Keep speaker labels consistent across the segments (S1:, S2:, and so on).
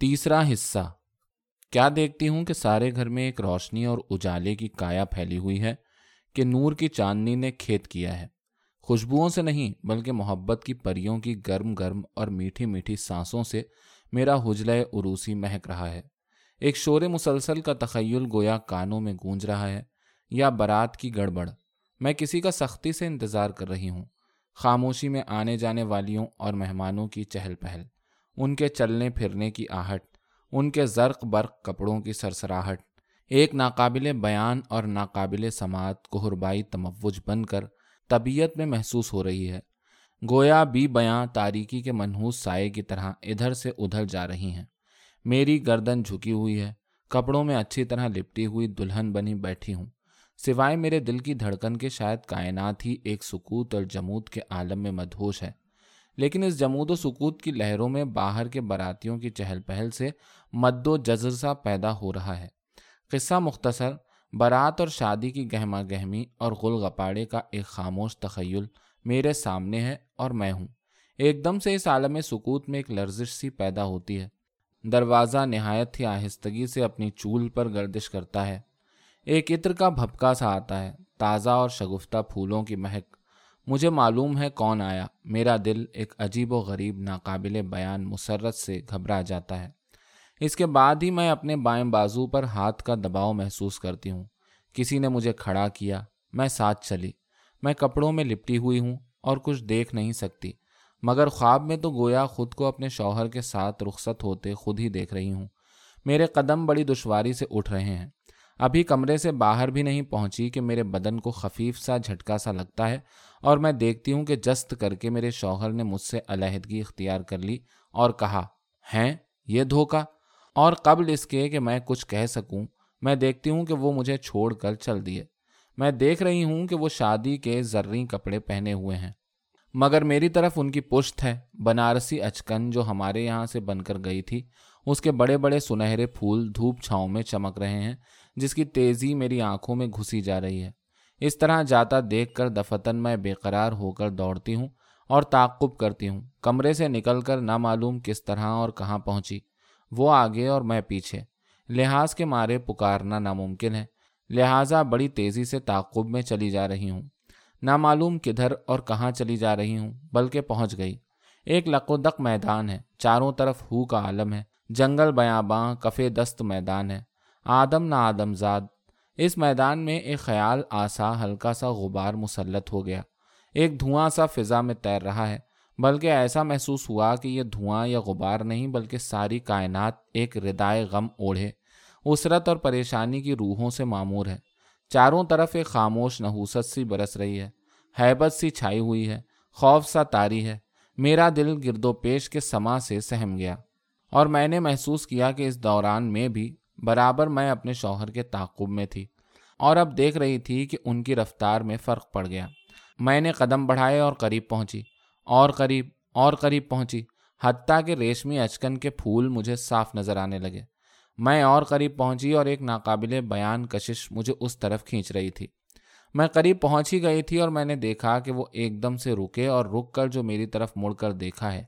S1: تیسرا حصہ۔ کیا دیکھتی ہوں کہ سارے گھر میں ایک روشنی اور اجالے کی کایا پھیلی ہوئی ہے کہ نور کی چاندنی نے کھیت کیا ہے؟ خوشبوؤں سے نہیں، بلکہ محبت کی پریوں کی گرم گرم اور میٹھی میٹھی سانسوں سے میرا حجلہ عروسی مہک رہا ہے۔ ایک شور مسلسل کا تخیل گویا کانوں میں گونج رہا ہے یا برات کی گڑبڑ۔ میں کسی کا سختی سے انتظار کر رہی ہوں۔ خاموشی میں آنے جانے والیوں اور مہمانوں کی چہل پہل۔ ان کے چلنے پھرنے کی آہٹ، ان کے زرق برق کپڑوں کی سرسراہٹ، ایک ناقابل بیان اور ناقابل سماعت کوہربائی تموج بن کر طبیعت میں محسوس ہو رہی ہے۔ گویا بی بیاں تاریکی کے منحوس سائے کی طرح ادھر سے ادھر جا رہی ہیں۔ میری گردن جھکی ہوئی ہے، کپڑوں میں اچھی طرح لپٹی ہوئی دلہن بنی بیٹھی ہوں۔ سوائے میرے دل کی دھڑکن کے شاید کائنات ہی ایک سکوت اور جمود کے عالم میں مدہوش ہے۔ لیکن اس جمود و سکوت کی لہروں میں باہر کے براتیوں کی چہل پہل سے مد و جزر سا پیدا ہو رہا ہے۔ قصہ مختصر، برات اور شادی کی گہما گہمی اور غل غپاڑے کا ایک خاموش تخیل میرے سامنے ہے اور میں ہوں۔ ایک دم سے اس عالم سکوت میں ایک لرزش سی پیدا ہوتی ہے۔ دروازہ نہایت ہی آہستگی سے اپنی چول پر گردش کرتا ہے۔ ایک عطر کا بھپکا سا آتا ہے، تازہ اور شگفتہ پھولوں کی مہک۔ مجھے معلوم ہے کون آیا۔ میرا دل ایک عجیب و غریب ناقابل بیان مسرت سے گھبرا جاتا ہے۔ اس کے بعد ہی میں اپنے بائیں بازو پر ہاتھ کا دباؤ محسوس کرتی ہوں۔ کسی نے مجھے کھڑا کیا۔ میں ساتھ چلی۔ میں کپڑوں میں لپٹی ہوئی ہوں اور کچھ دیکھ نہیں سکتی۔ مگر خواب میں تو گویا خود کو اپنے شوہر کے ساتھ رخصت ہوتے خود ہی دیکھ رہی ہوں۔ میرے قدم بڑی دشواری سے اٹھ رہے ہیں۔ ابھی کمرے سے باہر بھی نہیں پہنچی کہ میرے بدن کو خفیف سا، جھٹکا سا لگتا ہے، اور میں دیکھتی ہوں کہ جست کر کے میرے شوہر نے مجھ سے علیحدگی اختیار کر لی اور کہا، ہیں، یہ دھوکا اور قبل اس کے کہ میں کچھ کہہ سکوں، میں دیکھتی ہوں کہ وہ مجھے چھوڑ کر چل دیے۔ میں دیکھ رہی ہوں کہ وہ شادی کے زرری کپڑے پہنے ہوئے ہیں۔ مگر میری طرف ان کی پشت ہے، بنارسی اچکن جو ہمارے یہاں سے بن کر گئی تھی۔ اس کے بڑے بڑے سنہرے پھول دھوپ چھاؤں میں چمک رہے ہیں، جس کی تیزی میری آنکھوں میں گھسی جا رہی ہے۔ اس طرح جاتا دیکھ کر دفتن میں بے قرار ہو کر دوڑتی ہوں اور تعقب کرتی ہوں۔ کمرے سے نکل کر نہ معلوم کس طرح اور کہاں پہنچی۔ وہ آگے اور میں پیچھے۔ لحاظ کے مارے پکارنا ناممکن ہے۔ لہٰذا بڑی تیزی سے تعقب میں چلی جا رہی ہوں۔ نہ معلوم کدھر اور کہاں چلی جا رہی ہوں، بلکہ پہنچ گئی۔ ایک لقودق میدان ہے۔ چاروں طرف ہو کا عالم ہے۔ جنگل بیاباں کفے دست میدان ہے۔ آدم نہ آدم زاد۔ اس میدان میں ایک خیال آسا ہلکا سا غبار مسلط ہو گیا۔ ایک دھواں سا فضا میں تیر رہا ہے۔ بلکہ ایسا محسوس ہوا کہ یہ دھواں یا غبار نہیں، بلکہ ساری کائنات ایک ردائے غم اوڑھے۔ اسرت اور پریشانی کی روحوں سے معمور ہے۔ چاروں طرف ایک خاموش، نحوست سی برس رہی ہے۔ حیبت سی چھائی ہوئی ہے۔ خوف سا تاری ہے۔ میرا دل گرد و پیش کے سما سے سہم گیا۔ اور میں نے محسوس کیا کہ اس دوران میں بھی برابر میں اپنے شوہر کے تعقب میں تھی اور اب دیکھ رہی تھی کہ ان کی رفتار میں فرق پڑ گیا۔ میں نے قدم بڑھائے اور قریب پہنچی، اور قریب اور قریب پہنچی، حتیٰ کہ ریشمی اچکن کے پھول مجھے صاف نظر آنے لگے۔ میں اور قریب پہنچی اور ایک ناقابل بیان کشش مجھے اس طرف کھینچ رہی تھی۔ میں قریب پہنچ ہی گئی تھی اور میں نے دیکھا کہ وہ ایک دم سے رکے اور رک کر جو میری طرف مڑ کر دیکھا ہے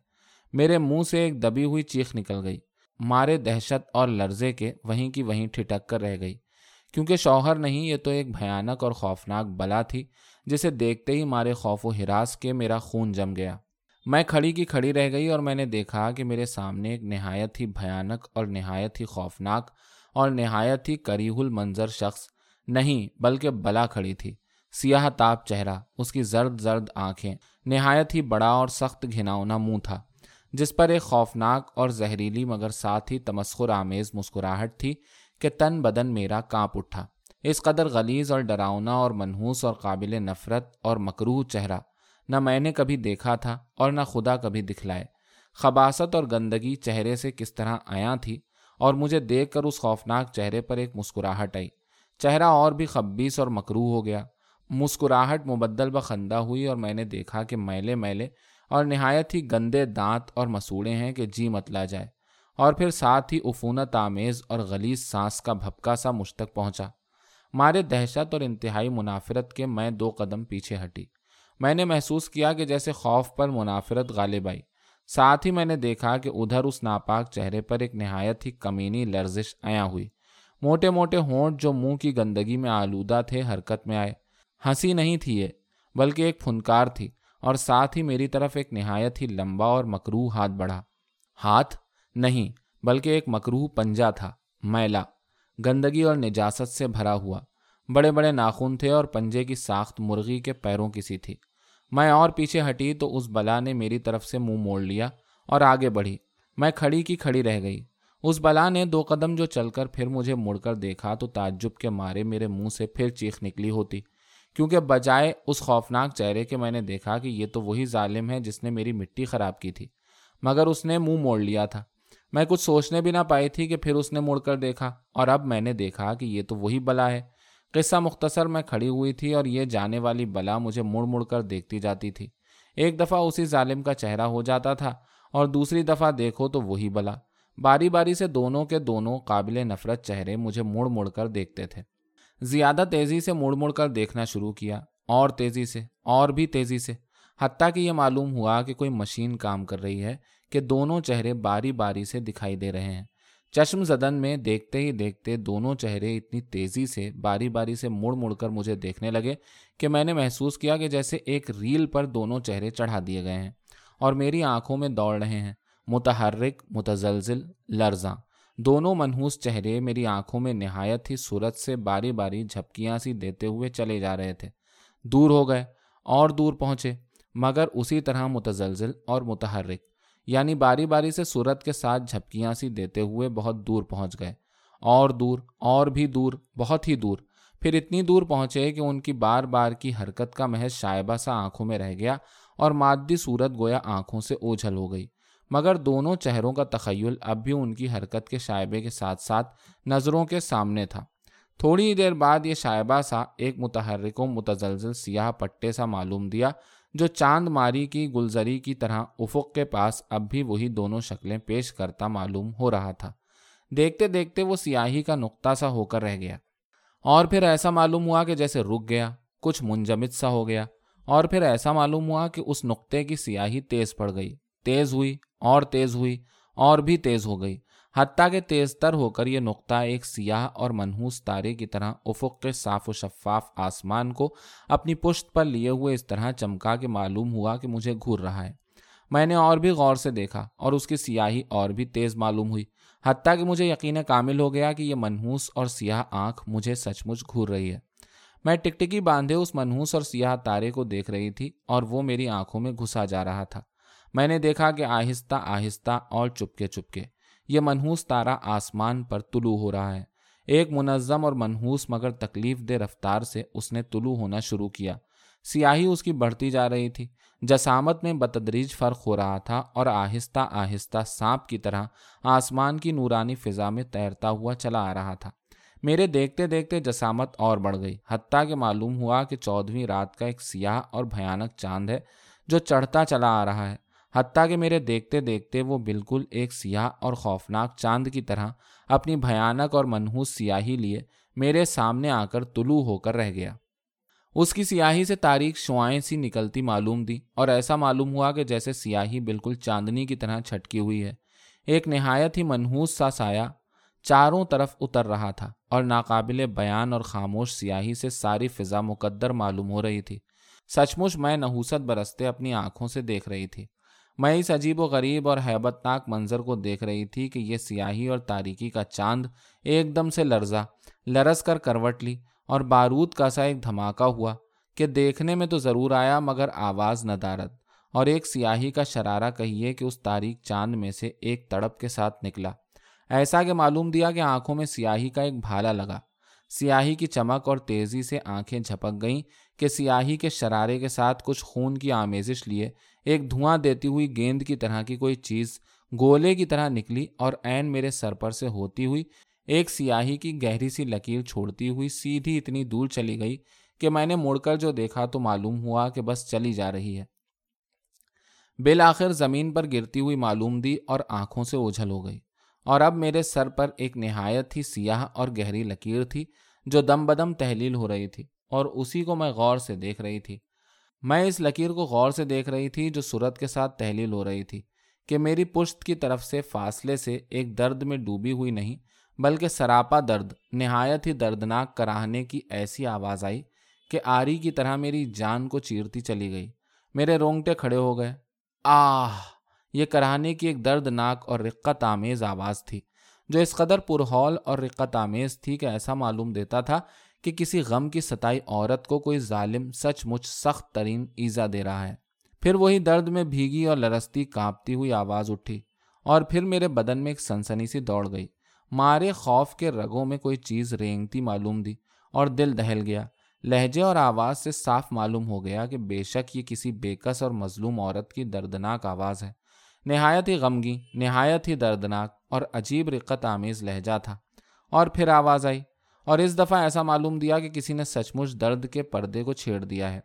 S1: میرے منہ سے ایک دبی ہوئی چیخ نکل گئی۔ مارے دہشت اور لرزے کے وہیں کی وہیں ٹھٹک کر رہ گئی۔ کیونکہ شوہر نہیں، یہ تو ایک بھیانک اور خوفناک بلا تھی، جسے دیکھتے ہی مارے خوف و ہراس کے میرا خون جم گیا۔ میں کھڑی کی کھڑی رہ گئی اور میں نے دیکھا کہ میرے سامنے ایک نہایت ہی بھیانک اور نہایت ہی خوفناک اور نہایت ہی کریح المنظر شخص نہیں، بلکہ بلا کھڑی تھی۔ سیاہ تاپ چہرہ، اس کی زرد زرد آنکھیں، نہایت ہی بڑا اور سخت گھناؤنا منہ تھا۔ جس پر ایک خوفناک اور زہریلی مگر ساتھ ہی تمسخر آمیز مسکراہٹ تھی کہ تن بدن میرا کانپ اٹھا۔ اس قدر غلیظ اور ڈراؤنا اور منحوس اور قابل نفرت اور مکروح چہرہ نہ میں نے کبھی دیکھا تھا اور نہ خدا کبھی دکھلائے۔ خباست اور گندگی چہرے سے کس طرح آیا تھی اور مجھے دیکھ کر اس خوفناک چہرے پر ایک مسکراہٹ آئی۔ چہرہ اور بھی خبیص اور مکروح ہو گیا۔ مسکراہٹ مبدل بخندہ ہوئی اور میں نے دیکھا کہ میلے میلے اور نہایت ہی گندے دانت اور مسوڑے ہیں کہ جی متلا جائے۔ اور پھر ساتھ ہی عفونت، آمیز اور غلیظ سانس کا بھپکا سا مجھ تک پہنچا۔ مارے دہشت اور انتہائی منافرت کے میں دو قدم پیچھے ہٹی۔ میں نے محسوس کیا کہ جیسے خوف پر منافرت غالب آئی۔ ساتھ ہی میں نے دیکھا کہ ادھر اس ناپاک چہرے پر ایک نہایت ہی کمینی لرزش آیا ہوئی۔ موٹے موٹے ہونٹ جو منہ کی گندگی میں آلودہ تھے حرکت میں آئے۔ ہنسی نہیں تھی یہ، بلکہ ایک پھنکار تھی۔ اور ساتھ ہی میری طرف ایک نہایت ہی لمبا اور مکرو ہاتھ بڑھا۔ ہاتھ نہیں، بلکہ ایک مکروح پنجا تھا میلا گندگی اور نجاست سے بھرا ہوا۔ بڑے بڑے ناخن تھے اور پنجے کی ساخت مرغی کے پیروں کی سی تھی۔ میں اور پیچھے ہٹی تو اس بلا نے میری طرف سے منہ موڑ لیا اور آگے بڑھی۔ میں کھڑی کی کھڑی رہ گئی۔ اس بلا نے دو قدم جو چل کر پھر مجھے مڑ کر دیکھا تو تعجب کے مارے میرے منہ سے پھر چیخ نکلی ہوتی۔ کیونکہ بجائے اس خوفناک چہرے کے میں نے دیکھا کہ یہ تو وہی ظالم ہے جس نے میری مٹی خراب کی تھی، مگر اس نے منہ موڑ لیا تھا۔ میں کچھ سوچنے بھی نہ پائی تھی کہ پھر اس نے مڑ کر دیکھا، اور اب میں نے دیکھا کہ یہ تو وہی بلا ہے۔ قصہ مختصر میں کھڑی ہوئی تھی اور یہ جانے والی بلا مجھے مڑ مڑ کر دیکھتی جاتی تھی۔ ایک دفعہ اسی ظالم کا چہرہ ہو جاتا تھا، اور دوسری دفعہ دیکھو تو وہی بلا۔ باری باری سے دونوں کے دونوں قابل نفرت چہرے مجھے مڑ مڑ کر دیکھتے تھے۔ زیادہ تیزی سے مڑ مڑ کر دیکھنا شروع کیا، اور تیزی سے، اور بھی تیزی سے، حتیٰ کہ یہ معلوم ہوا کہ کوئی مشین کام کر رہی ہے کہ دونوں چہرے باری باری سے دکھائی دے رہے ہیں۔ چشم زدن میں دیکھتے ہی دیکھتے دونوں چہرے اتنی تیزی سے باری باری سے مڑ مڑ کر مجھے دیکھنے لگے کہ میں نے محسوس کیا کہ جیسے ایک ریل پر دونوں چہرے چڑھا دیے گئے ہیں اور میری آنکھوں میں دوڑ رہے ہیں۔ متحرک، متزلزل، لرزاں۔ دونوں منحوس چہرے میری آنکھوں میں نہایت ہی صورت سے باری باری جھپکیاں سی دیتے ہوئے چلے جا رہے تھے۔ دور ہو گئے، اور دور پہنچے، مگر اسی طرح متزلزل اور متحرک یعنی باری باری سے صورت کے ساتھ جھپکیاں سی دیتے ہوئے بہت دور پہنچ گئے۔ اور دور، اور بھی دور، بہت ہی دور۔ پھر اتنی دور پہنچے کہ ان کی بار بار کی حرکت کا محض شائبہ سا آنکھوں میں رہ گیا اور مادی صورت گویا آنکھوں سے اوجھل ہو گئی۔ مگر دونوں چہروں کا تخیل اب بھی ان کی حرکت کے شائبے کے ساتھ ساتھ نظروں کے سامنے تھا۔ تھوڑی دیر بعد یہ شائبہ سا ایک متحرک و متزلزل سیاہ پٹے سا معلوم دیا، جو چاند ماری کی گلزری کی طرح افق کے پاس اب بھی وہی دونوں شکلیں پیش کرتا معلوم ہو رہا تھا۔ دیکھتے دیکھتے وہ سیاہی کا نقطہ سا ہو کر رہ گیا۔ اور پھر ایسا معلوم ہوا کہ جیسے رک گیا، کچھ منجمد سا ہو گیا۔ اور پھر ایسا معلوم ہوا کہ اس نقطے کی سیاہی تیز پڑ گئی۔ تیز ہوئی اور تیز ہوئی اور بھی تیز ہو گئی، حتیٰ کہ تیز تر ہو کر یہ نقطہ ایک سیاہ اور منحوس تارے کی طرح افق کے صاف و شفاف آسمان کو اپنی پشت پر لیے ہوئے اس طرح چمکا کے معلوم ہوا کہ مجھے گھور رہا ہے۔ میں نے اور بھی غور سے دیکھا اور اس کی سیاہی اور بھی تیز معلوم ہوئی، حتیٰ کہ مجھے یقین کامل ہو گیا کہ یہ منحوس اور سیاہ آنکھ مجھے سچ مچ گھور رہی ہے۔ میں ٹکٹکی باندھے اس منحوس اور سیاہ تارے کو دیکھ رہی تھی اور وہ میری آنکھوں میں گھسا جا رہا تھا۔ میں نے دیکھا کہ آہستہ آہستہ اور چپکے چپکے۔ یہ منحوس تارا آسمان پر طلوع ہو رہا ہے۔ ایک منظم اور منحوس مگر تکلیف دہ رفتار سے اس نے طلوع ہونا شروع کیا۔ سیاہی اس کی بڑھتی جا رہی تھی۔ جسامت میں بتدریج فرق ہو رہا تھا اور آہستہ آہستہ سانپ کی طرح آسمان کی نورانی فضا میں تیرتا ہوا چلا آ رہا تھا۔ میرے دیکھتے دیکھتے جسامت اور بڑھ گئی، حتیٰ کہ معلوم ہوا کہ چودھویں رات کا ایک سیاہ اور بھیانک چاند ہے جو چڑھتا چلا آ رہا ہے۔ حتیٰ کہ میرے دیکھتے دیکھتے وہ بالکل ایک سیاہ اور خوفناک چاند کی طرح اپنی بھیانک اور منحوس سیاہی لیے میرے سامنے آ کر طلوع ہو کر رہ گیا۔ اس کی سیاہی سے تاریخ شعائیں سی نکلتی معلوم دی اور ایسا معلوم ہوا کہ جیسے سیاہی بالکل چاندنی کی طرح چھٹکی ہوئی ہے۔ ایک نہایت ہی منحوس سا سایہ چاروں طرف اتر رہا تھا اور ناقابل بیان اور خاموش سیاہی سے ساری فضا مقدر معلوم ہو رہی تھی۔ سچ مچ میں نحوست برستے اپنی آنکھوں سے دیکھ رہی تھی۔ میں اس عجیب و غریب اور حیبت ناک منظر کو دیکھ رہی تھی کہ یہ سیاہی اور تاریکی کا چاند ایک دم سے لرزا، لرز کر کروٹ لی اور بارود کا سا ایک دھماکہ ہوا کہ دیکھنے میں تو ضرور آیا مگر آواز نہ دارد اور ایک سیاہی کا شرارہ کہیے کہ اس تاریک چاند میں سے ایک تڑپ کے ساتھ نکلا۔ ایسا کہ معلوم دیا کہ آنکھوں میں سیاہی کا ایک بھالا لگا۔ سیاہی کی چمک اور تیزی سے آنکھیں جھپک گئیں کہ سیاہی کے شرارے کے ساتھ کچھ خون کی آمیزش لیے ایک دھواں دیتی ہوئی گیند کی طرح کی کوئی چیز گولے کی طرح نکلی اور عین میرے سر پر سے ہوتی ہوئی ایک سیاہی کی گہری سی لکیر چھوڑتی ہوئی سیدھی اتنی دور چلی گئی کہ میں نے مڑ کر جو دیکھا تو معلوم ہوا کہ بس چلی جا رہی ہے۔ بالآخر زمین پر گرتی ہوئی معلوم دی اور آنکھوں سے اوجھل ہو گئی اور اب میرے سر پر ایک نہایت ہی سیاہ اور گہری لکیر تھی جو دم بدم تحلیل ہو رہی تھی اور اسی کو میں غور سے دیکھ رہی تھی۔ میں اس لکیر کو غور سے دیکھ رہی تھی جو صورت کے ساتھ تحلیل ہو رہی تھی کہ میری پشت کی طرف سے فاصلے سے ایک درد میں ڈوبی ہوئی نہیں، بلکہ سراپا درد، نہایت ہی دردناک کراہنے کی ایسی آواز آئی کہ آری کی طرح میری جان کو چیرتی چلی گئی۔ میرے رونگٹے کھڑے ہو گئے۔ آہ، یہ کراہنے کی ایک دردناک اور رقت آمیز آواز تھی، جو اس قدر پرہول اور رقت آمیز تھی کہ ایسا معلوم دیتا تھا کہ کسی غم کی ستائی عورت کو کوئی ظالم سچ مچ سخت ترین ایزا دے رہا ہے۔ پھر وہی درد میں بھیگی اور لرستی کانپتی ہوئی آواز اٹھی اور پھر میرے بدن میں ایک سنسنی سی دوڑ گئی۔ مارے خوف کے رگوں میں کوئی چیز رینگتی معلوم دی اور دل دہل گیا۔ لہجے اور آواز سے صاف معلوم ہو گیا کہ بے شک یہ کسی بےکس اور مظلوم عورت کی دردناک آواز ہے۔ نہایت ہی غمگی نہایت ہی دردناک اور عجیب رقت آمیز لہجہ تھا۔ اور پھر آواز آئی۔ اور اس دفعہ ایسا معلوم دیا کہ کسی نے سچ مچ درد کے پردے کو چھیڑ دیا ہے،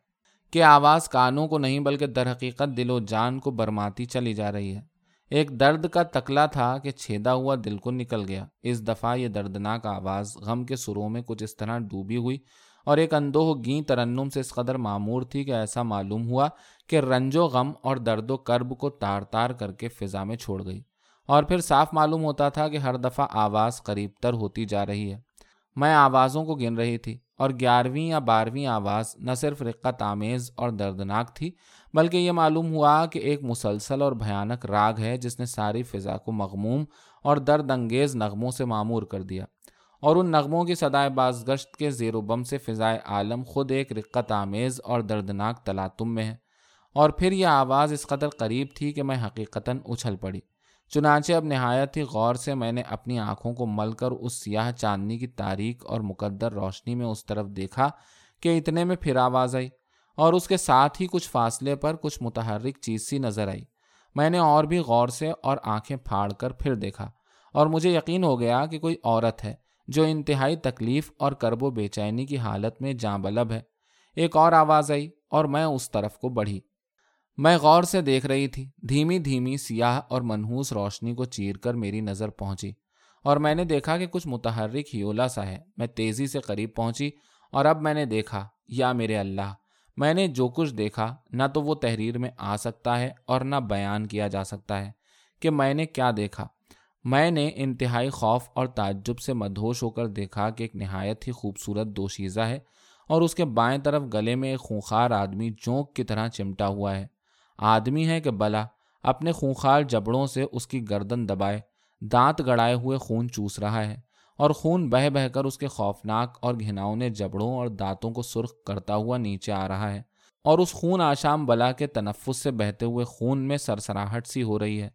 S1: کہ آواز کانوں کو نہیں بلکہ در حقیقت دل و جان کو برماتی چلی جا رہی ہے۔ ایک درد کا تکلا تھا کہ چھیدا ہوا دل کو نکل گیا۔ اس دفعہ یہ دردناک آواز غم کے سروں میں کچھ اس طرح ڈوبی ہوئی اور ایک اندوہ گیں ترنم سے اس قدر معمور تھی کہ ایسا معلوم ہوا کہ رنج و غم اور درد و کرب کو تار تار کر کے فضا میں چھوڑ گئی۔ اور پھر صاف معلوم ہوتا تھا کہ ہر دفعہ آواز قریب تر ہوتی جا رہی ہے۔ میں آوازوں کو گن رہی تھی اور گیارہویں یا بارہویں آواز نہ صرف رقت آمیز اور دردناک تھی، بلکہ یہ معلوم ہوا کہ ایک مسلسل اور بھیانک راگ ہے جس نے ساری فضا کو مغموم اور درد انگیز نغموں سے معمور کر دیا۔ اور ان نغموں کی صدائے باز گشت کے زیر و بم سے فضائے عالم خود ایک رقت آمیز اور دردناک تلاتم میں ہے۔ اور پھر یہ آواز اس قدر قریب تھی کہ میں حقیقتاً اچھل پڑی۔ چنانچہ اب نہایت ہی غور سے میں نے اپنی آنکھوں کو مل کر اس سیاہ چاندنی کی تاریخ اور مقدر روشنی میں اس طرف دیکھا کہ اتنے میں پھر آواز آئی اور اس کے ساتھ ہی کچھ فاصلے پر کچھ متحرک چیز سی نظر آئی۔ میں نے اور بھی غور سے اور آنکھیں پھاڑ کر پھر دیکھا اور مجھے یقین ہو گیا کہ کوئی عورت ہے جو انتہائی تکلیف اور کرب و بے چینی کی حالت میں جاں بلب ہے۔ ایک اور آواز آئی اور میں اس طرف کو بڑھی۔ میں غور سے دیکھ رہی تھی، دھیمی دھیمی سیاہ اور منحوس روشنی کو چیر کر میری نظر پہنچی اور میں نے دیکھا کہ کچھ متحرک ہیولا سا ہے۔ میں تیزی سے قریب پہنچی اور اب میں نے دیکھا، یا میرے اللہ، میں نے جو کچھ دیکھا، نہ تو وہ تحریر میں آ سکتا ہے اور نہ بیان کیا جا سکتا ہے کہ میں نے کیا دیکھا۔ میں نے انتہائی خوف اور تعجب سے مدہوش ہو کر دیکھا کہ ایک نہایت ہی خوبصورت دوشیزہ ہے اور اس کے بائیں طرف گلے میں ایک خونخار آدمی جونک کی طرح چمٹا ہوا ہے۔ آدمی ہے کہ بلا، اپنے خونخار جبڑوں سے اس کی گردن دبائے، دانت گڑائے ہوئے خون چوس رہا ہے اور خون بہ بہ کر اس کے خوفناک اور گھناؤنے جبڑوں اور دانتوں کو سرخ کرتا ہوا نیچے آ رہا ہے اور اس خون آشام بلا کے تنفس سے بہتے ہوئے خون میں سرسراہٹ سی ہو رہی ہے۔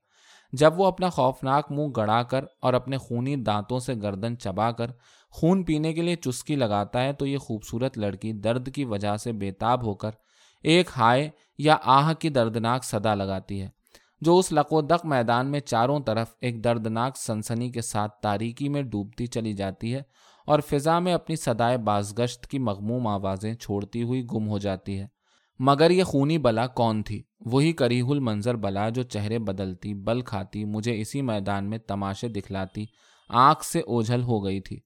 S1: جب وہ اپنا خوفناک منہ گڑا کر اور اپنے خونی دانتوں سے گردن چبا کر خون پینے کے لیے چسکی لگاتا ہے تو یہ خوبصورت لڑکی درد کی وجہ سے بےتاب ہو کر ایک ہائے یا آہ کی دردناک صدا لگاتی ہے، جو اس لقو دق میدان میں چاروں طرف ایک دردناک سنسنی کے ساتھ تاریکی میں ڈوبتی چلی جاتی ہے اور فضا میں اپنی صدائے بازگشت کی مغموم آوازیں چھوڑتی ہوئی گم ہو جاتی ہے۔ مگر یہ خونی بلا کون تھی؟ وہی کریح المنظر بلا جو چہرے بدلتی، بل کھاتی، مجھے اسی میدان میں تماشے دکھلاتی، آنکھ سے اوجھل ہو گئی تھی۔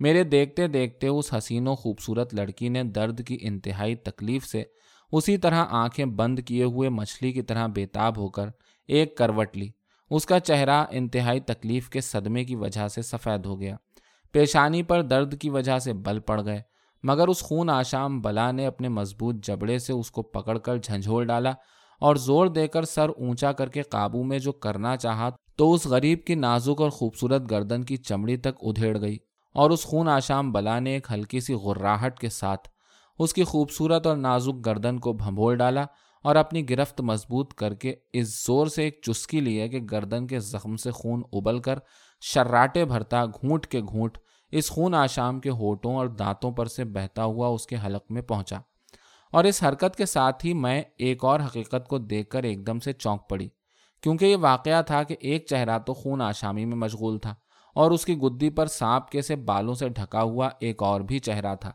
S1: میرے دیکھتے دیکھتے اس حسین و خوبصورت لڑکی نے درد کی انتہائی تکلیف سے اسی طرح آنکھیں بند کیے ہوئے مچھلی کی طرح بےتاب ہو کر ایک کروٹ لی۔ اس کا چہرہ انتہائی تکلیف کے صدمے کی وجہ سے سفید ہو گیا۔ پیشانی پر درد کی وجہ سے بل پڑ گئے۔ مگر اس خون آشام بلا نے اپنے مضبوط جبڑے سے اس کو پکڑ کر جھنجھوڑ ڈالا اور زور دے کر سر اونچا کر کے قابو میں جو کرنا چاہا تو اس غریب کی نازک اور خوبصورت گردن کی چمڑی تک ادھیڑ گئی اور اس خون آشام بلا نے ایک ہلکی سی غراہٹ کے ساتھ اس کی خوبصورت اور نازک گردن کو بھنبول ڈالا اور اپنی گرفت مضبوط کر کے اس زور سے ایک چسکی لیے کہ گردن کے زخم سے خون ابل کر شراٹے بھرتا گھونٹ کے گھونٹ اس خون آشام کے ہوٹوں اور دانتوں پر سے بہتا ہوا اس کے حلق میں پہنچا۔ اور اس حرکت کے ساتھ ہی میں ایک اور حقیقت کو دیکھ کر ایک دم سے چونک پڑی، کیونکہ یہ واقعہ تھا کہ ایک چہرہ تو خون آشامی میں مشغول تھا اور اس کی گدی پر سانپ کے سے بالوں سے ڈھکا ہوا ایک اور بھی چہرہ تھا۔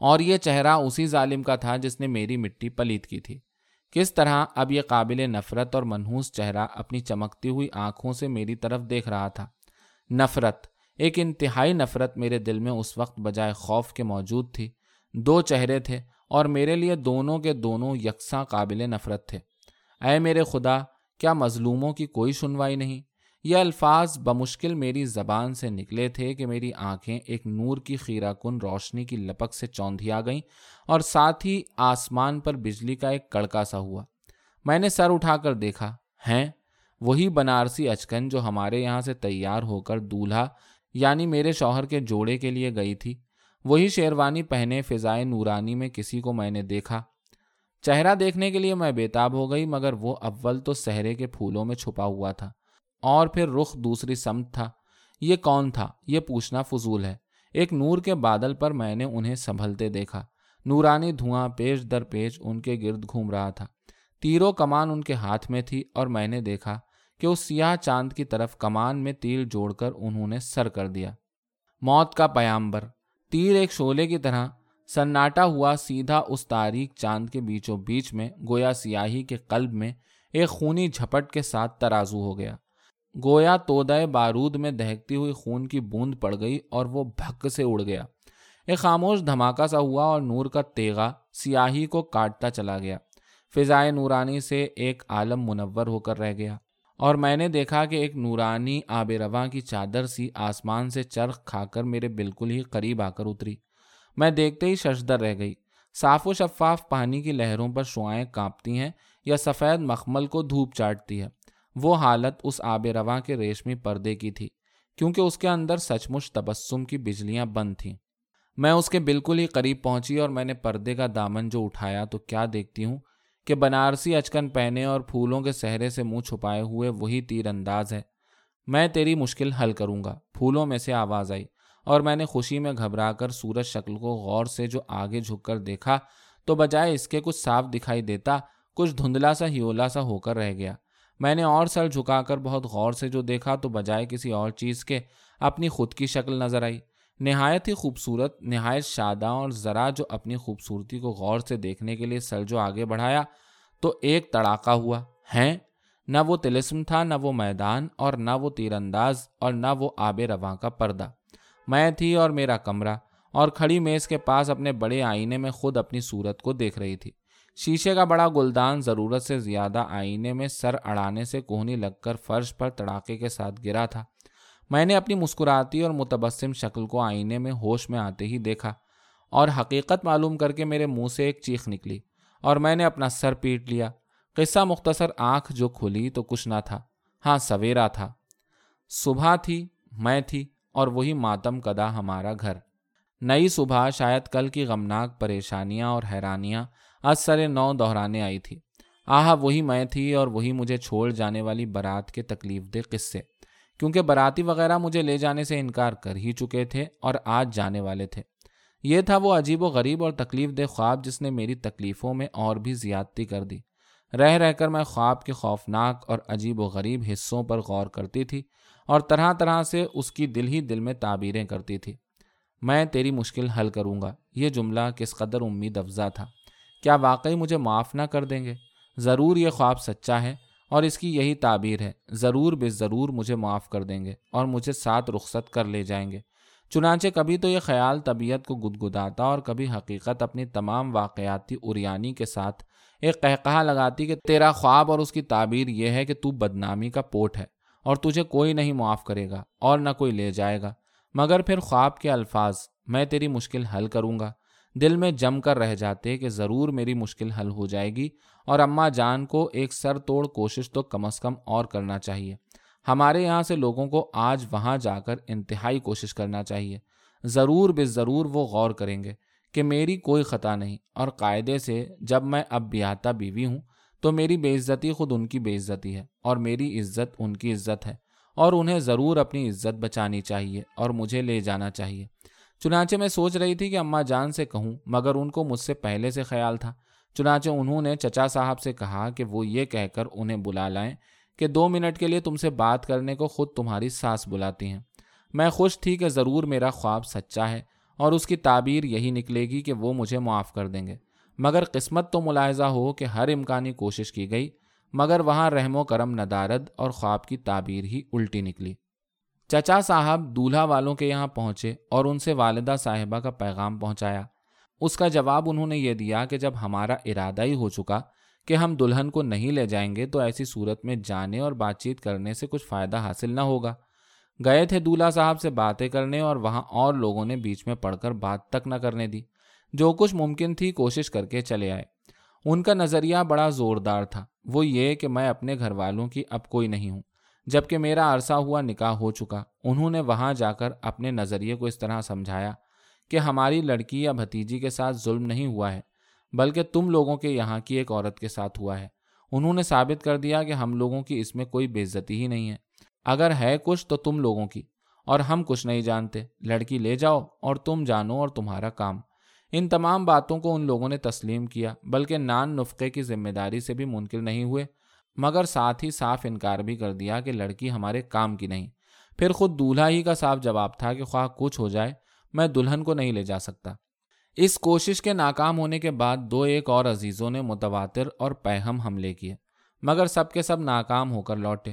S1: اور یہ چہرہ اسی ظالم کا تھا جس نے میری مٹی پلیت کی تھی۔ کس طرح اب یہ قابل نفرت اور منحوس چہرہ اپنی چمکتی ہوئی آنکھوں سے میری طرف دیکھ رہا تھا۔ نفرت، ایک انتہائی نفرت میرے دل میں اس وقت بجائے خوف کے موجود تھی۔ دو چہرے تھے اور میرے لیے دونوں کے دونوں یکساں قابل نفرت تھے۔ اے میرے خدا، کیا مظلوموں کی کوئی سنوائی نہیں؟ یہ الفاظ بمشکل میری زبان سے نکلے تھے کہ میری آنکھیں ایک نور کی خیرہ کن روشنی کی لپک سے چوندھی آ گئیں اور ساتھ ہی آسمان پر بجلی کا ایک کڑکا سا ہوا۔ میں نے سر اٹھا کر دیکھا، ہیں، وہی بنارسی اچکن جو ہمارے یہاں سے تیار ہو کر دولہا یعنی میرے شوہر کے جوڑے کے لیے گئی تھی۔ وہی شیروانی پہنے فضائے نورانی میں کسی کو میں نے دیکھا۔ چہرہ دیکھنے کے لیے میں بےتاب ہو گئی، مگر وہ اول تو سہرے کے پھولوں میں چھپا ہوا تھا۔ اور پھر رخ دوسری سمت تھا۔ یہ کون تھا؟ یہ پوچھنا فضول ہے۔ ایک نور کے بادل پر میں نے انہیں سنبھلتے دیکھا۔ نورانی دھواں پیش در پیش ان کے گرد گھوم رہا تھا۔ تیرو کمان ان کے ہاتھ میں تھی اور میں نے دیکھا کہ اس سیاہ چاند کی طرف کمان میں تیر جوڑ کر انہوں نے سر کر دیا۔ موت کا پیامبر۔ تیر ایک شولے کی طرح سناٹا ہوا سیدھا اس تاریخ چاند کے بیچوں بیچ میں گویا سیاہی کے قلب میں ایک خونی جھپٹ کے ساتھ ترازو ہو گیا۔ گویا تودہ بارود میں دہکتی ہوئی خون کی بوند پڑ گئی اور وہ بھک سے اڑ گیا۔ ایک خاموش دھماکہ سا ہوا اور نور کا تیغا سیاہی کو کاٹتا چلا گیا۔ فضائے نورانی سے ایک عالم منور ہو کر رہ گیا۔ اور میں نے دیکھا کہ ایک نورانی آب رواں کی چادر سی آسمان سے چرخ کھا کر میرے بالکل ہی قریب آ کر اتری۔ میں دیکھتے ہی ششدر رہ گئی۔ صاف و شفاف پانی کی لہروں پر شعائیں کانپتی ہیں یا سفید مخمل کو دھوپ چاٹتی ہے۔ وہ حالت اس آب رواں کے ریشمی پردے کی تھی، کیونکہ اس کے اندر سچ مچ تبسم کی بجلیاں بند تھیں۔ میں اس کے بالکل ہی قریب پہنچی اور میں نے پردے کا دامن جو اٹھایا تو کیا دیکھتی ہوں؟ کہ بنارسی اچکن پہنے اور پھولوں کے سہرے سے منہ چھپائے ہوئے وہی تیر انداز ہے۔ میں تیری مشکل حل کروں گا، پھولوں میں سے آواز آئی اور میں نے خوشی میں گھبرا کر سورج شکل کو غور سے جو آگے جھک کر دیکھا تو بجائے اس کے کچھ صاف دکھائی دیتا، کچھ دھندلا سا ہیولا سا ہو کر رہ گیا۔ میں نے اور سر جھکا کر بہت غور سے جو دیکھا تو بجائے کسی اور چیز کے اپنی خود کی شکل نظر آئی۔ نہایت ہی خوبصورت، نہایت شاداں اور ذرا جو اپنی خوبصورتی کو غور سے دیکھنے کے لیے سر جو آگے بڑھایا تو ایک تڑاکا ہوا۔ ہیں، نہ وہ تلسم تھا، نہ وہ میدان اور نہ وہ تیر انداز اور نہ وہ آب رواں کا پردہ۔ میں تھی اور میرا کمرہ اور کھڑی میز کے پاس اپنے بڑے آئینے میں خود اپنی صورت کو دیکھ رہی تھی۔ شیشے کا بڑا گلدان ضرورت سے زیادہ آئینے میں سر اڑانے سے کوہنی لگ کر فرش پر تڑاکے کے ساتھ گرا تھا۔ میں نے اپنی مسکراتی اور متبسم شکل کو آئینے میں ہوش میں آتے ہی دیکھا اور حقیقت معلوم کر کے میرے منہ سے ایک چیخ نکلی اور میں نے اپنا سر پیٹ لیا۔ قصہ مختصر آنکھ جو کھلی تو کچھ نہ تھا۔ ہاں سویرا تھا۔ صبح تھی، میں تھی اور وہی ماتم کدا ہمارا گھر۔ نئی صبح، شاید کل کی غمناک پریشانیاں اور حیرانیاں از سر نو دہرانے آئی تھی۔ آہا، وہی میں تھی اور وہی مجھے چھوڑ جانے والی برات کے تکلیف دہ قصے۔ کیونکہ براتی وغیرہ مجھے لے جانے سے انکار کر ہی چکے تھے اور آج جانے والے تھے۔ یہ تھا وہ عجیب و غریب اور تکلیف دہ خواب جس نے میری تکلیفوں میں اور بھی زیادتی کر دی۔ رہ رہ کر میں خواب کے خوفناک اور عجیب و غریب حصوں پر غور کرتی تھی اور طرح طرح سے اس کی دل ہی دل میں تعبیریں کرتی تھی۔ میں تیری مشکل حل کروں گا۔ یہ جملہ کس قدر امید افزا تھا۔ کیا واقعی مجھے معاف نہ کر دیں گے؟ ضرور یہ خواب سچا ہے اور اس کی یہی تعبیر ہے، ضرور بے ضرور مجھے معاف کر دیں گے اور مجھے ساتھ رخصت کر لے جائیں گے۔ چنانچہ کبھی تو یہ خیال طبیعت کو گدگداتا اور کبھی حقیقت اپنی تمام واقعاتی اریانی کے ساتھ ایک قہقہ لگاتی کہ تیرا خواب اور اس کی تعبیر یہ ہے کہ تو بدنامی کا پوٹ ہے اور تجھے کوئی نہیں معاف کرے گا اور نہ کوئی لے جائے گا۔ مگر پھر خواب کے الفاظ، میں تیری مشکل حل کروں گا۔ دل میں جم کر رہ جاتے کہ ضرور میری مشکل حل ہو جائے گی اور اماں جان کو ایک سر توڑ کوشش تو کم از کم اور کرنا چاہیے۔ ہمارے یہاں سے لوگوں کو آج وہاں جا کر انتہائی کوشش کرنا چاہیے۔ ضرور بے ضرور وہ غور کریں گے کہ میری کوئی خطا نہیں اور قاعدے سے جب میں اب بیاتا بیوی ہوں تو میری بے عزتی خود ان کی بے عزتی ہے اور میری عزت ان کی عزت ہے اور انہیں ضرور اپنی عزت بچانی چاہیے اور مجھے لے جانا چاہیے۔ چنانچہ میں سوچ رہی تھی کہ اماں جان سے کہوں، مگر ان کو مجھ سے پہلے سے خیال تھا۔ چنانچہ انہوں نے چچا صاحب سے کہا کہ وہ یہ کہہ کر انہیں بلا لائیں کہ دو منٹ کے لیے تم سے بات کرنے کو خود تمہاری سانس بلاتی ہیں۔ میں خوش تھی کہ ضرور میرا خواب سچا ہے اور اس کی تعبیر یہی نکلے گی کہ وہ مجھے معاف کر دیں گے۔ مگر قسمت تو ملاحظہ ہو کہ ہر امکانی کوشش کی گئی، مگر وہاں رحم و کرم ندارد اور خواب کی تعبیر ہی الٹی نکلی۔ چچا صاحب دولہا والوں کے یہاں پہنچے اور ان سے والدہ صاحبہ کا پیغام پہنچایا۔ اس کا جواب انہوں نے یہ دیا کہ جب ہمارا ارادہ ہی ہو چکا کہ ہم دلہن کو نہیں لے جائیں گے تو ایسی صورت میں جانے اور بات چیت کرنے سے کچھ فائدہ حاصل نہ ہوگا۔ گئے تھے دولہا صاحب سے باتیں کرنے اور وہاں اور لوگوں نے بیچ میں پڑھ کر بات تک نہ کرنے دی۔ جو کچھ ممکن تھی کوشش کر کے چلے آئے۔ ان کا نظریہ بڑا زوردار تھا۔ وہ یہ کہ میں اپنے گھر والوں کی اب کوئی نہیں ہوں۔ جبکہ میرا عرصہ ہوا نکاح ہو چکا، انہوں نے وہاں جا کر اپنے نظریے کو اس طرح سمجھایا کہ ہماری لڑکی یا بھتیجی کے ساتھ ظلم نہیں ہوا ہے، بلکہ تم لوگوں کے یہاں کی ایک عورت کے ساتھ ہوا ہے۔ انہوں نے ثابت کر دیا کہ ہم لوگوں کی اس میں کوئی بےزتی ہی نہیں ہے۔ اگر ہے کچھ تو تم لوگوں کی، اور ہم کچھ نہیں جانتے۔ لڑکی لے جاؤ اور تم جانو اور تمہارا کام۔ ان تمام باتوں کو ان لوگوں نے تسلیم کیا، بلکہ نان نفقے کی ذمہ داری سے بھی منکر نہیں ہوئے۔ مگر ساتھ ہی صاف انکار بھی کر دیا کہ لڑکی ہمارے کام کی نہیں۔ پھر خود دولہا ہی کا صاف جواب تھا کہ خواہ کچھ ہو جائے، میں دلہن کو نہیں لے جا سکتا۔ اس کوشش کے ناکام ہونے کے بعد دو ایک اور عزیزوں نے متواتر اور پہم حملے کیے۔ مگر سب کے سب ناکام ہو کر لوٹے۔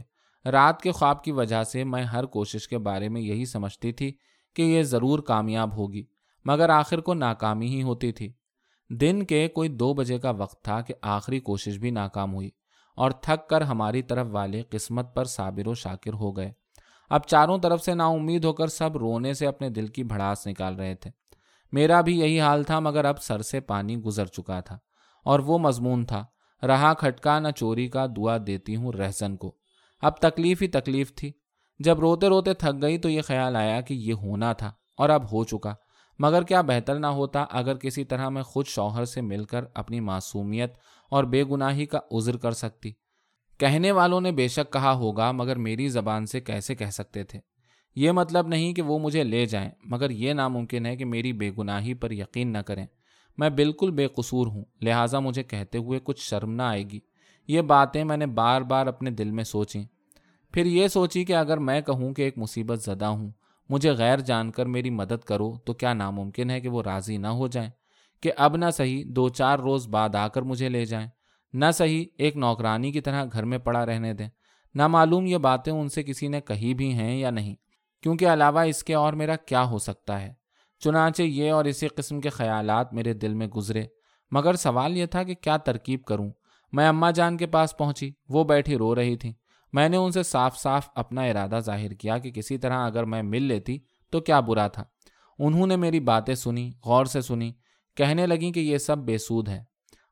S1: رات کے خواب کی وجہ سے میں ہر کوشش کے بارے میں یہی سمجھتی تھی کہ یہ ضرور کامیاب ہوگی، مگر آخر کو ناکامی ہی ہوتی تھی۔ دن کے کوئی دو بجے کا وقت تھا کہ آخری کوشش بھی ناکام ہوئی۔ اور تھک کر ہماری طرف والے قسمت پر صابر و شاکر ہو گئے۔ اب چاروں طرف سے نا امید ہو کر سب رونے سے اپنے دل کی بھڑاس نکال رہے تھے۔ میرا بھی یہی حال تھا، مگر اب سر سے پانی گزر چکا تھا اور وہ مضمون تھا۔ رہا کھٹکا، نہ چوری کا، دعا دیتی ہوں رہزن کو۔ اب تکلیف ہی تکلیف تھی۔ جب روتے روتے تھک گئی تو یہ خیال آیا کہ یہ ہونا تھا اور اب ہو چکا۔ مگر کیا بہتر نہ ہوتا اگر کسی طرح میں خود شوہر سے مل کر اپنی معصومیت اور بے گناہی کا عذر کر سکتی۔ کہنے والوں نے بے شک کہا ہوگا، مگر میری زبان سے کیسے کہہ سکتے تھے؟ یہ مطلب نہیں کہ وہ مجھے لے جائیں، مگر یہ ناممکن ہے کہ میری بے گناہی پر یقین نہ کریں۔ میں بالکل بے قصور ہوں، لہٰذا مجھے کہتے ہوئے کچھ شرم نہ آئے گی۔ یہ باتیں میں نے بار بار اپنے دل میں سوچیں۔ پھر یہ سوچی کہ اگر میں کہوں کہ ایک مصیبت زدہ ہوں، مجھے غیر جان کر میری مدد کرو، تو کیا ناممکن ہے کہ وہ راضی نہ ہو جائیں؟ کہ اب نہ صحیح دو چار روز بعد آ کر مجھے لے جائیں۔ نہ صحیح ایک نوکرانی کی طرح گھر میں پڑا رہنے دیں۔ نہ معلوم یہ باتیں ان سے کسی نے کہی بھی ہیں یا نہیں۔ کیونکہ علاوہ اس کے اور میرا کیا ہو سکتا ہے؟ چنانچہ یہ اور اسی قسم کے خیالات میرے دل میں گزرے۔ مگر سوال یہ تھا کہ کیا ترکیب کروں؟ میں اماں جان کے پاس پہنچی، وہ بیٹھی رو رہی تھی میں نے ان سے صاف صاف اپنا ارادہ ظاہر کیا کہ کسی طرح اگر میں مل لیتی تو کیا برا تھا۔ انہوں نے میری باتیں سنی، غور سے سنی کہنے لگیں کہ یہ سب بے سود ہے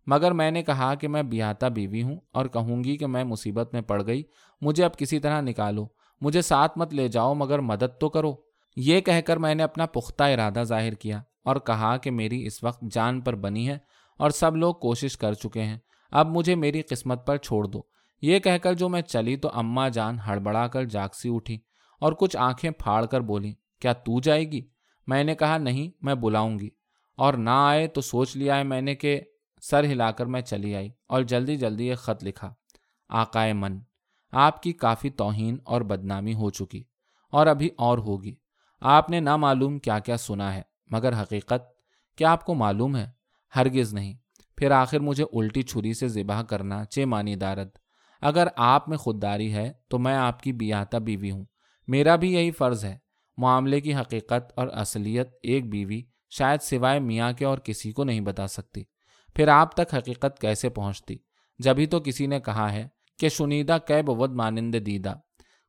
S1: مگر میں نے کہا کہ میں بیاتا بیوی ہوں اور کہوں گی کہ میں مصیبت میں پڑ گئی۔ مجھے اب کسی طرح نکالو۔ مجھے ساتھ مت لے جاؤ مگر مدد تو کرو۔ یہ کہہ کر میں نے اپنا پختہ ارادہ ظاہر کیا اور کہا کہ میری اس وقت جان پر بنی ہے اور سب لوگ کوشش کر چکے ہیں۔ اب مجھے میری قسمت پر چھوڑ دو۔ یہ کہہ کر جو میں چلی تو اماں جان ہڑبڑا کر جاگسی اٹھی اور کچھ آنکھیں پھاڑ کر بولی، کیا تو جائے گی؟ میں نے کہا، نہیں، میں بلاؤں گی۔ اور نہ آئے تو سوچ لیا ہے میں نے کہ سر ہلا کر میں چلی آئی۔ اور جلدی جلدی ایک خط لکھا، آقائے من، آپ کی کافی توہین اور بدنامی ہو چکی اور ابھی اور ہوگی۔ آپ نے نہ معلوم کیا کیا سنا ہے، مگر حقیقت کیا آپ کو معلوم ہے، ہرگز نہیں۔ پھر آخر مجھے الٹی چھری سے ذبح کرنا چے مانی دارد۔ اگر آپ میں خودداری ہے تو میں آپ کی بیاتا بیوی ہوں۔ میرا بھی یہی فرض ہے، معاملے کی حقیقت اور اصلیت ایک بیوی شاید سوائے میاں کے اور کسی کو نہیں بتا سکتی۔ پھر آپ تک حقیقت کیسے پہنچتی؟ جبھی تو کسی نے کہا ہے کہ شنیدہ کی بود مانند دیدہ۔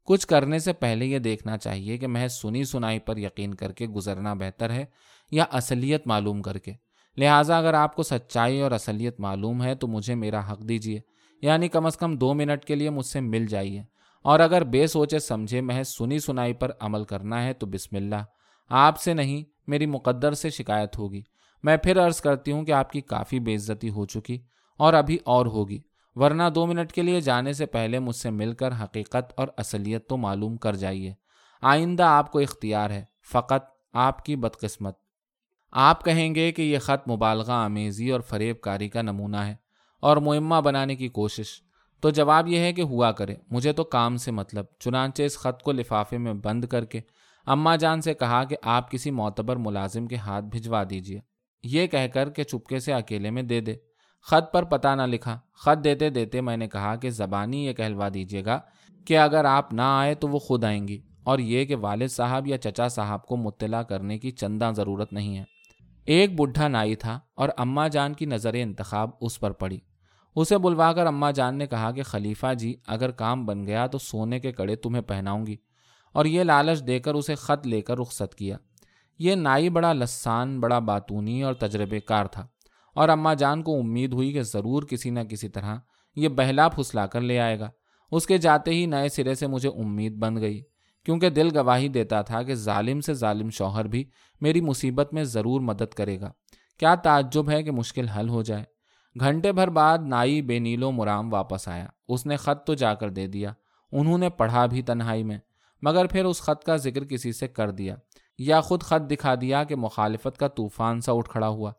S1: کچھ کرنے سے پہلے یہ دیکھنا چاہیے کہ محض سنی سنائی پر یقین کر کے گزرنا بہتر ہے یا اصلیت معلوم کر کے۔ لہٰذا اگر آپ کو سچائی اور اصلیت معلوم ہے تو مجھے میرا حق دیجیے یعنی کم از کم دو منٹ کے لیے مجھ سے مل جائیے۔ اور اگر بے سوچے سمجھے محض سنی سنائی پر عمل کرنا ہے تو بسم اللہ۔ آپ سے نہیں میری مقدر سے شکایت ہوگی۔ میں پھر عرض کرتی ہوں کہ آپ کی کافی بے عزتی ہو چکی اور ابھی اور ہوگی، ورنہ دو منٹ کے لیے جانے سے پہلے مجھ سے مل کر حقیقت اور اصلیت تو معلوم کر جائیے۔ آئندہ آپ کو اختیار ہے، فقط آپ کی بدقسمت۔ آپ کہیں گے کہ یہ خط مبالغہ، آمیزی اور فریب کاری کا نمونہ ہے اور معمہ بنانے کی کوشش۔ تو جواب یہ ہے کہ ہوا کرے، مجھے تو کام سے مطلب چنانچہ اس خط کو لفافے میں بند کر کے اماں جان سے کہا کہ آپ کسی معتبر ملازم کے ہاتھ بھجوا دیجیے یہ کہہ کر کہ چپکے سے اکیلے میں دے دے۔ خط پر پتہ نہ لکھا۔ خط دیتے دیتے میں نے کہا کہ زبانی یہ کہلوا دیجیے گا کہ اگر آپ نہ آئے تو وہ خود آئیں گی اور یہ کہ والد صاحب یا چچا صاحب کو مطلع کرنے کی چندہ ضرورت نہیں ہے۔ ایک بڈھا نائی تھا اور اماں جان کی نظر انتخاب اس پر پڑی۔ اسے بلوا کر اماں جان نے کہا کہ خلیفہ جی اگر کام بن گیا تو سونے کے کڑے تمہیں پہناؤں گی۔ اور یہ لالچ دے کر اسے خط لے کر رخصت کیا۔ یہ نائی بڑا لسان، بڑا باتونی اور تجربے کار تھا۔ اور اماں جان کو امید ہوئی کہ ضرور کسی نہ کسی طرح یہ بہلا پھسلا کر لے آئے گا۔ اس کے جاتے ہی نئے سرے سے مجھے امید بن گئی، کیونکہ دل گواہی دیتا تھا کہ ظالم سے ظالم شوہر بھی میری مصیبت میں ضرور مدد کرے گا۔ کیا تعجب ہے کہ مشکل حل ہو جائے۔ گھنٹے بھر بعد نائی بے نیلو مرام واپس آیا۔ اس نے خط تو جا کر دے دیا۔ انہوں نے پڑھا بھی تنہائی میں۔ مگر پھر اس خط کا ذکر کسی سے کر دیا یا خود خط دکھا دیا کہ مخالفت کا طوفان سا اٹھ کھڑا ہوا۔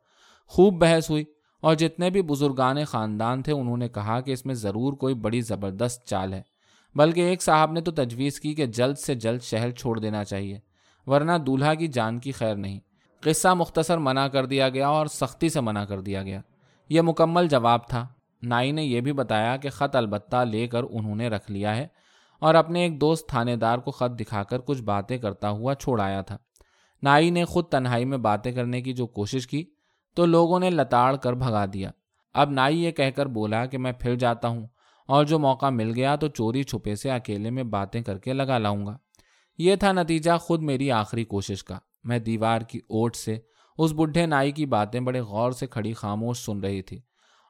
S1: خوب بحث ہوئی اور جتنے بھی بزرگان خاندان تھے انہوں نے کہا کہ اس میں ضرور کوئی بڑی زبردست چال ہے، بلکہ ایک صاحب نے تو تجویز کی کہ جلد سے جلد شہر چھوڑ دینا چاہیے، ورنہ دولہا کی جان کی خیر نہیں۔ قصہ مختصر منع کر دیا گیا اور سختی سے منع کر دیا گیا۔ یہ مکمل جواب تھا۔ نائی نے یہ بھی بتایا کہ خط البتہ لے کر انہوں نے رکھ لیا ہے۔ اور اپنے ایک دوست تھانے دار کو خط دکھا کر کچھ باتیں کرتا ہوا چھوڑ آیا تھا۔ نائی نے خود تنہائی میں باتیں کرنے کی جو کوشش کی تو لوگوں نے لتاڑ کر بھگا دیا۔ اب نائی یہ کہہ کر بولا کہ میں پھر جاتا ہوں اور جو موقع مل گیا تو چوری چھپے سے اکیلے میں باتیں کر کے لگا لاؤں گا۔ یہ تھا نتیجہ خود میری آخری کوشش کا۔ میں دیوار کی اوٹ سے اس بڈھے نائی کی باتیں بڑے غور سے کھڑی خاموش سن رہی تھی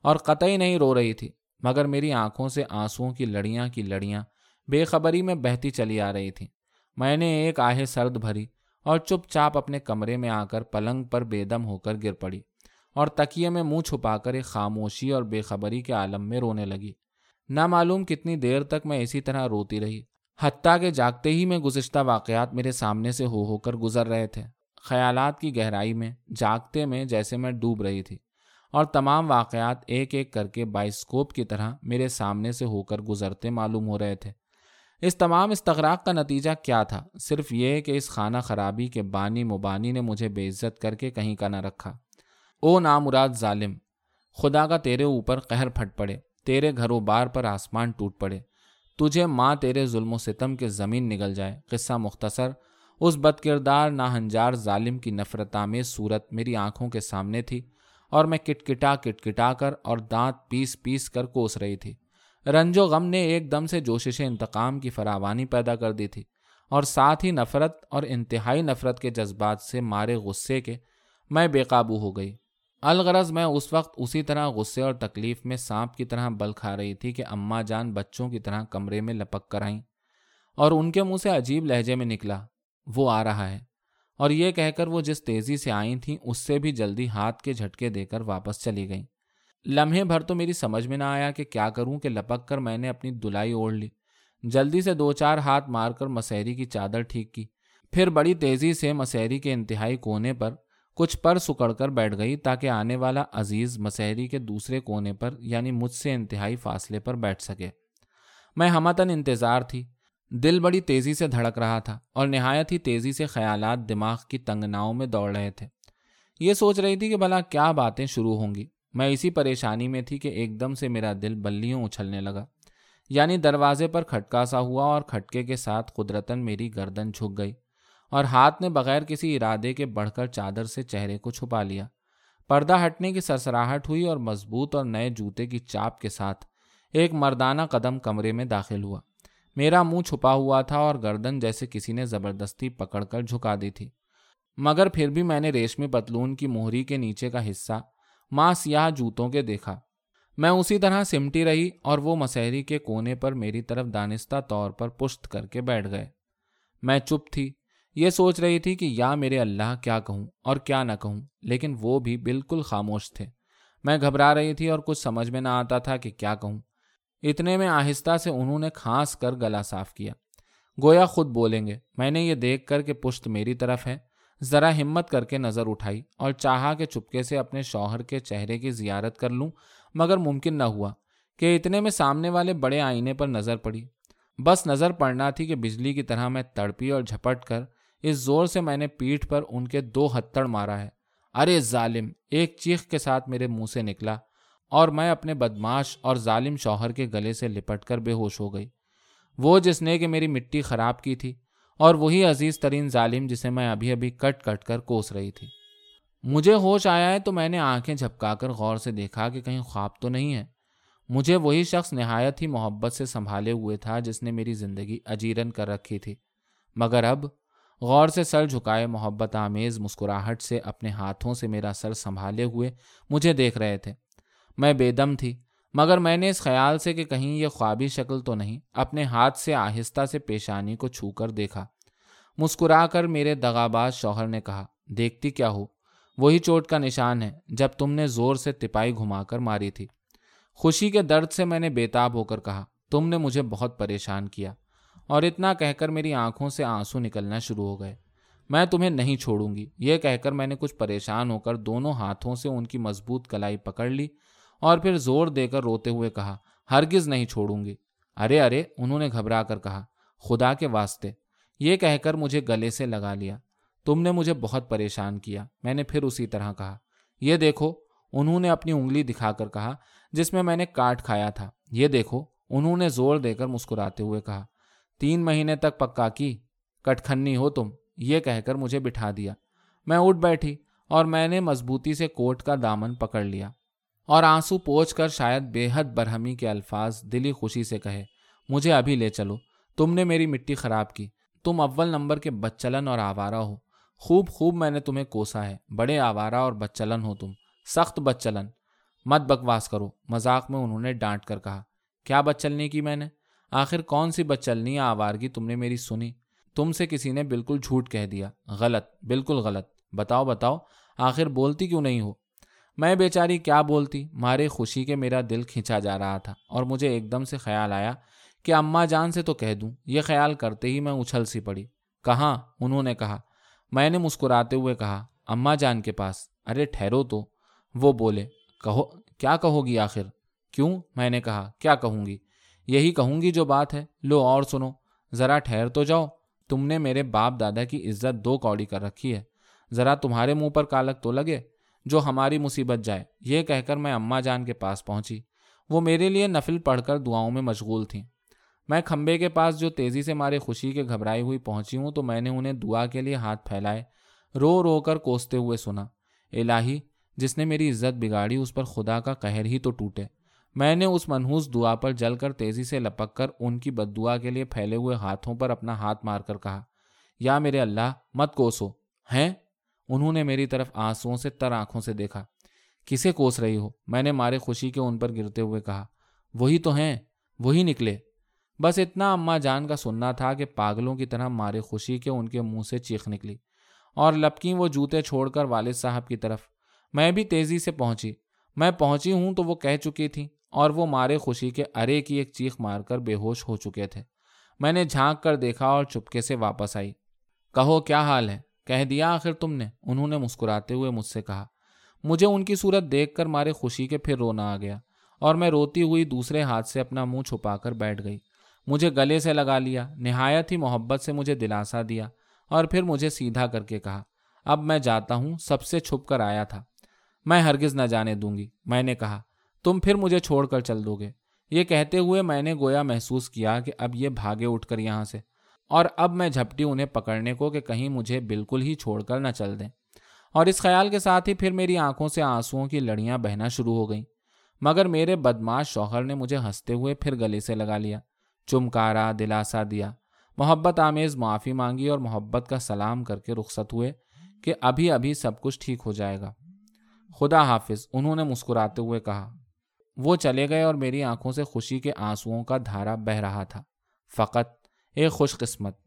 S1: اور قطعی نہیں رو رہی تھی، مگر میری آنکھوں سے آنسوؤں کی لڑیاں کی لڑیاں بے خبری میں بہتی چلی آ رہی تھیں میں نے ایک آہے سرد بھری اور چپ چاپ اپنے کمرے میں آ کر پلنگ پر بے دم ہو کر گر پڑی اور تکیے میں منہ چھپا کر ایک خاموشی اور بے خبری کے عالم میں رونے لگی۔ نہ معلوم کتنی دیر تک میں اسی طرح روتی رہی، حتیٰ کہ جاگتے ہی میں گزشتہ واقعات میرے سامنے سے ہو ہو کر گزر رہے تھے۔ خیالات کی گہرائی میں، جاگتے میں جیسے میں ڈوب رہی تھی اور تمام واقعات ایک ایک کر کے بائسکوپ کی طرح میرے سامنے سے ہو کر گزرتے معلوم ہو رہے تھے۔ اس تمام استغراق کا نتیجہ کیا تھا؟ صرف یہ کہ اس خانہ خرابی کے بانی مبانی نے مجھے بے عزت کر کے کہیں کا نہ رکھا۔ او نامراد ظالم، خدا کا تیرے اوپر قہر پھٹ پڑے، تیرے گھروں بار پر آسمان ٹوٹ پڑے۔ تجھے ماں تیرے ظلم و ستم کے زمین نگل جائے۔ قصہ مختصر، اس بد کردار ناہنجار ظالم کی نفرت آمیز صورت میری آنکھوں کے سامنے تھی اور میں کٹ کٹا کٹ کٹا کر اور دانت پیس پیس کر کوس رہی تھی۔ رنج و غم نے ایک دم سے جوشش انتقام کی فراوانی پیدا کر دی تھی اور ساتھ ہی نفرت اور انتہائی نفرت کے جذبات سے مارے غصے کے میں بے قابو ہو گئی۔ الغرض میں اس وقت اسی طرح غصے اور تکلیف میں سانپ کی طرح بل کھا رہی تھی کہ اماں جان بچوں کی طرح کمرے میں لپک کر آئیں اور ان کے منہ سے عجیب لہجے میں نکلا، وہ آ رہا ہے اور یہ کہہ کر وہ جس تیزی سے آئی تھیں، اس سے بھی جلدی ہاتھ کے جھٹکے دے کر واپس چلی گئیں۔ لمحے بھر تو میری سمجھ میں نہ آیا کہ کیا کروں کہ لپک کر میں نے اپنی دلائی اوڑھ لی۔ جلدی سے دو چار ہاتھ مار کر مسحری کی چادر ٹھیک کی۔ پھر بڑی تیزی سے مسحری کے انتہائی کونے پر کچھ پر سکڑ کر بیٹھ گئی تاکہ آنے والا عزیز مسحری کے دوسرے کونے پر یعنی مجھ سے انتہائی فاصلے پر بیٹھ سکے۔ میں ہمتن انتظار تھی۔ دل بڑی تیزی سے دھڑک رہا تھا اور نہایت ہی تیزی سے خیالات دماغ کی تنگناؤں میں دوڑ رہے تھے۔ یہ سوچ رہی تھی کہ بھلا کیا باتیں شروع ہوں گی۔ میں اسی پریشانی میں تھی کہ ایک دم سے میرا دل بلیوں اچھلنے لگا۔ یعنی دروازے پر کھٹکا سا ہوا اور کھٹکے کے ساتھ قدرتن میری گردن جھک گئی اور ہاتھ نے بغیر کسی ارادے کے بڑھ کر چادر سے چہرے کو چھپا لیا۔ پردہ ہٹنے کی سرسراہٹ ہوئی اور مضبوط اور نئے جوتے کی چاپ کے ساتھ ایک مردانہ قدم کمرے میں داخل ہوا۔ میرا منہ چھپا ہوا تھا اور گردن جیسے کسی نے زبردستی پکڑ کر جھکا دی تھی۔ مگر پھر بھی میں نے ریشمی پتلون کی موہری کے نیچے کا حصہ ماں سیاہ جوتوں کے دیکھا۔ میں اسی طرح سمٹی رہی اور وہ مسحری کے کونے پر میری طرف دانستہ طور پر پشت کر کے بیٹھ گئے۔ میں چپ تھی۔ یہ سوچ رہی تھی کہ یا میرے اللہ کیا کہوں اور کیا نہ کہوں، لیکن وہ بھی بالکل خاموش تھے۔ میں گھبرا رہی تھی اور کچھ سمجھ میں نہ آتا تھا کہ کیا کہوں۔ اتنے میں آہستہ سے انہوں نے کھانس کر گلا صاف کیا۔ گویا خود بولیں گے، میں نے یہ دیکھ کر کہ پشت میری طرف ہے۔ ذرا ہمت کر کے نظر اٹھائی اور چاہا کہ چپکے سے اپنے شوہر کے چہرے کی زیارت کر لوں، مگر ممکن نہ ہوا کہ اتنے میں سامنے والے بڑے آئینے پر نظر پڑی۔ بس نظر پڑنا تھی کہ بجلی کی طرح میں تڑپی اور جھپٹ کر اس زور سے میں نے پیٹھ پر ان کے دو ہتڑ مارا ہے۔ ارے ظالم، ایک چیخ کے ساتھ میرے منہ سے نکلا اور میں اپنے بدماش اور ظالم شوہر کے گلے سے لپٹ کر بے ہوش ہو گئی۔ وہ جس نے کہ میری مٹی خراب کی تھی اور وہی عزیز ترین ظالم جسے میں ابھی ابھی کٹ کٹ کر کوس رہی تھی۔ مجھے ہوش آیا ہے تو میں نے آنکھیں جھپکا کر غور سے دیکھا کہ کہیں خواب تو نہیں ہے۔ مجھے وہی شخص نہایت ہی محبت سے سنبھالے ہوئے تھا جس نے میری زندگی اجیرن کر رکھی تھی۔ مگر اب غور سے سر جھکائے محبت آمیز مسکراہٹ سے اپنے ہاتھوں سے میرا سر سنبھالے ہوئے مجھے دیکھ رہے تھے۔ میں بے دم تھی۔ مگر میں نے اس خیال سے کہ کہیں یہ خوابی شکل تو نہیں، اپنے ہاتھ سے آہستہ سے پیشانی کو چھو کر دیکھا۔ مسکرا کر میرے دغاباز شوہر نے کہا، دیکھتی کیا ہو؟ وہی چوٹ کا نشان ہے جب تم نے زور سے تپائی گھما کر ماری تھی۔ خوشی کے درد سے میں نے بےتاب ہو کر کہا، تم نے مجھے بہت پریشان کیا۔ اور اتنا کہہ کر میری آنکھوں سے آنسو نکلنا شروع ہو گئے۔ میں تمہیں نہیں چھوڑوں گی، یہ کہہ کر میں نے کچھ پریشان ہو کر دونوں ہاتھوں سے ان کی مضبوط کلائی پکڑ لی۔ اور پھر زور دے کر روتے ہوئے کہا، ہرگز نہیں چھوڑوں گی۔ ارے ارے، انہوں نے گھبرا کر کہا، خدا کے واسطے۔ یہ کہہ کر مجھے گلے سے لگا لیا۔ تم نے مجھے بہت پریشان کیا، میں نے پھر اسی طرح کہا۔ یہ دیکھو، انہوں نے اپنی انگلی دکھا کر کہا، جس میں میں نے کاٹ کھایا تھا۔ یہ دیکھو، انہوں نے زور دے کر مسکراتے ہوئے کہا، تین مہینے تک پکا کی، کٹکھنی ہو تم۔ یہ کہہ کر مجھے بٹھا دیا۔ میں اٹھ بیٹھی اور میں نے مضبوطی سے کوٹ کا دامن پکڑ لیا۔ اور آنسو پوچھ کر شاید بے حد برہمی کے الفاظ دلی خوشی سے کہے، مجھے ابھی لے چلو، تم نے میری مٹی خراب کی، تم اول نمبر کے بچلن اور آوارہ ہو۔ خوب خوب میں نے تمہیں کوسا ہے، بڑے آوارہ اور بچلن ہو تم، سخت بچلن۔ مت بکواس کرو، مذاق میں انہوں نے ڈانٹ کر کہا۔ کیا بچلنی کی میں نے؟ آخر کون سی بچلنی یا آوارگی تم نے میری سنی؟ تم سے کسی نے بالکل جھوٹ کہہ دیا۔ غلط، بالکل غلط۔ بتاؤ بتاؤ، آخر بولتی کیوں نہیں ہو؟ میں بیچاری کیا بولتی؟ مارے خوشی کے میرا دل کھینچا جا رہا تھا اور مجھے ایک دم سے خیال آیا کہ اماں جان سے تو کہہ دوں، یہ خیال کرتے ہی میں اچھل سی پڑی۔ کہاں؟ انہوں نے کہا۔ میں نے مسکراتے ہوئے کہا، اماں جان کے پاس۔ ارے ٹھہرو تو۔ وہ بولے، کہو، کیا کہو گی آخر؟ کیوں؟ میں نے کہا، کیا کہوں گی؟ یہی کہوں گی جو بات ہے۔ لو اور سنو۔ ذرا ٹھہر تو جاؤ۔ تم نے میرے باپ دادا کی عزت دو کوڑی کر رکھی ہے۔ ذرا تمہارے منہ پر کالک تو لگے۔ جو ہماری مصیبت جائے۔ یہ کہہ کر میں اماں جان کے پاس پہنچی۔ وہ میرے لیے نفل پڑھ کر دعاؤں میں مشغول تھیں۔ میں کھمبے کے پاس جو تیزی سے مارے خوشی کے گھبرائی ہوئی پہنچی ہوں تو میں نے انہیں دعا کے لیے ہاتھ پھیلائے، رو رو کر کوستے ہوئے سنا۔ الہی، جس نے میری عزت بگاڑی، اس پر خدا کا قہر ہی تو ٹوٹے۔ میں نے اس منحوس دعا پر جل کر تیزی سے لپک کر ان کی بد دعا کے لیے پھیلے ہوئے ہاتھوں پر اپنا ہاتھ مار کر کہا، یا میرے اللہ، مت کوسو۔ ہیں؟ انہوں نے میری طرف آنسو سے تر آنکھوں سے دیکھا۔ کسے کوس رہی ہو؟ میں نے مارے خوشی کے ان پر گرتے ہوئے کہا، وہی تو ہیں، وہی نکلے۔ بس اتنا اماں جان کا سننا تھا کہ پاگلوں کی طرح مارے خوشی کے ان کے منہ سے چیخ نکلی۔ اور لپکی وہ جوتے چھوڑ کر والد صاحب کی طرف۔ میں بھی تیزی سے پہنچی۔ میں پہنچی ہوں تو وہ کہہ چکی تھی اور وہ مارے خوشی کے ارے کی ایک چیخ مار کر بے ہوش ہو چکے تھے۔ میں نے جھانک کر دیکھا اور چپکے سے واپس آئی۔ کہو، کیا حال ہے؟ کہہ دیا آخر تم نے۔ انہوں نے مسکراتے ہوئے مجھ سے کہا، مجھے ان کی صورت دیکھ کر مارے خوشی کے پھر رونا آ گیا اور میں روتی ہوئی دوسرے ہاتھ سے اپنا منہ چھپا کر بیٹھ گئی۔ مجھے گلے سے لگا لیا، نہایت ہی محبت سے مجھے دلاسا دیا اور پھر مجھے سیدھا کر کے کہا، اب میں جاتا ہوں، سب سے چھپ کر آیا تھا۔ میں ہرگز نہ جانے دوں گی۔ میں نے کہا، تم پھر مجھے چھوڑ کر چل دو گے۔ یہ کہتے ہوئے میں نے گویا محسوس کیا کہ اب یہ بھاگے اٹھ کر یہاں سے۔ اور اب میں جھپٹی انہیں پکڑنے کو کہ کہیں مجھے بالکل ہی چھوڑ کر نہ چل دیں۔ اور اس خیال کے ساتھ ہی پھر میری آنکھوں سے آنسوؤں کی لڑیاں بہنا شروع ہو گئیں۔ مگر میرے بدماش شوہر نے مجھے ہنستے ہوئے پھر گلے سے لگا لیا۔ چمکارا، دلاسا دیا۔ محبت آمیز معافی مانگی اور محبت کا سلام کر کے رخصت ہوئے کہ ابھی ابھی سب کچھ ٹھیک ہو جائے گا۔ خدا حافظ، انہوں نے مسکراتے ہوئے کہا۔ وہ چلے گئے اور میری آنکھوں سے خوشی کے آنسوؤں کا دھارا بہ رہا تھا۔ فقط ایک خوش قسمت۔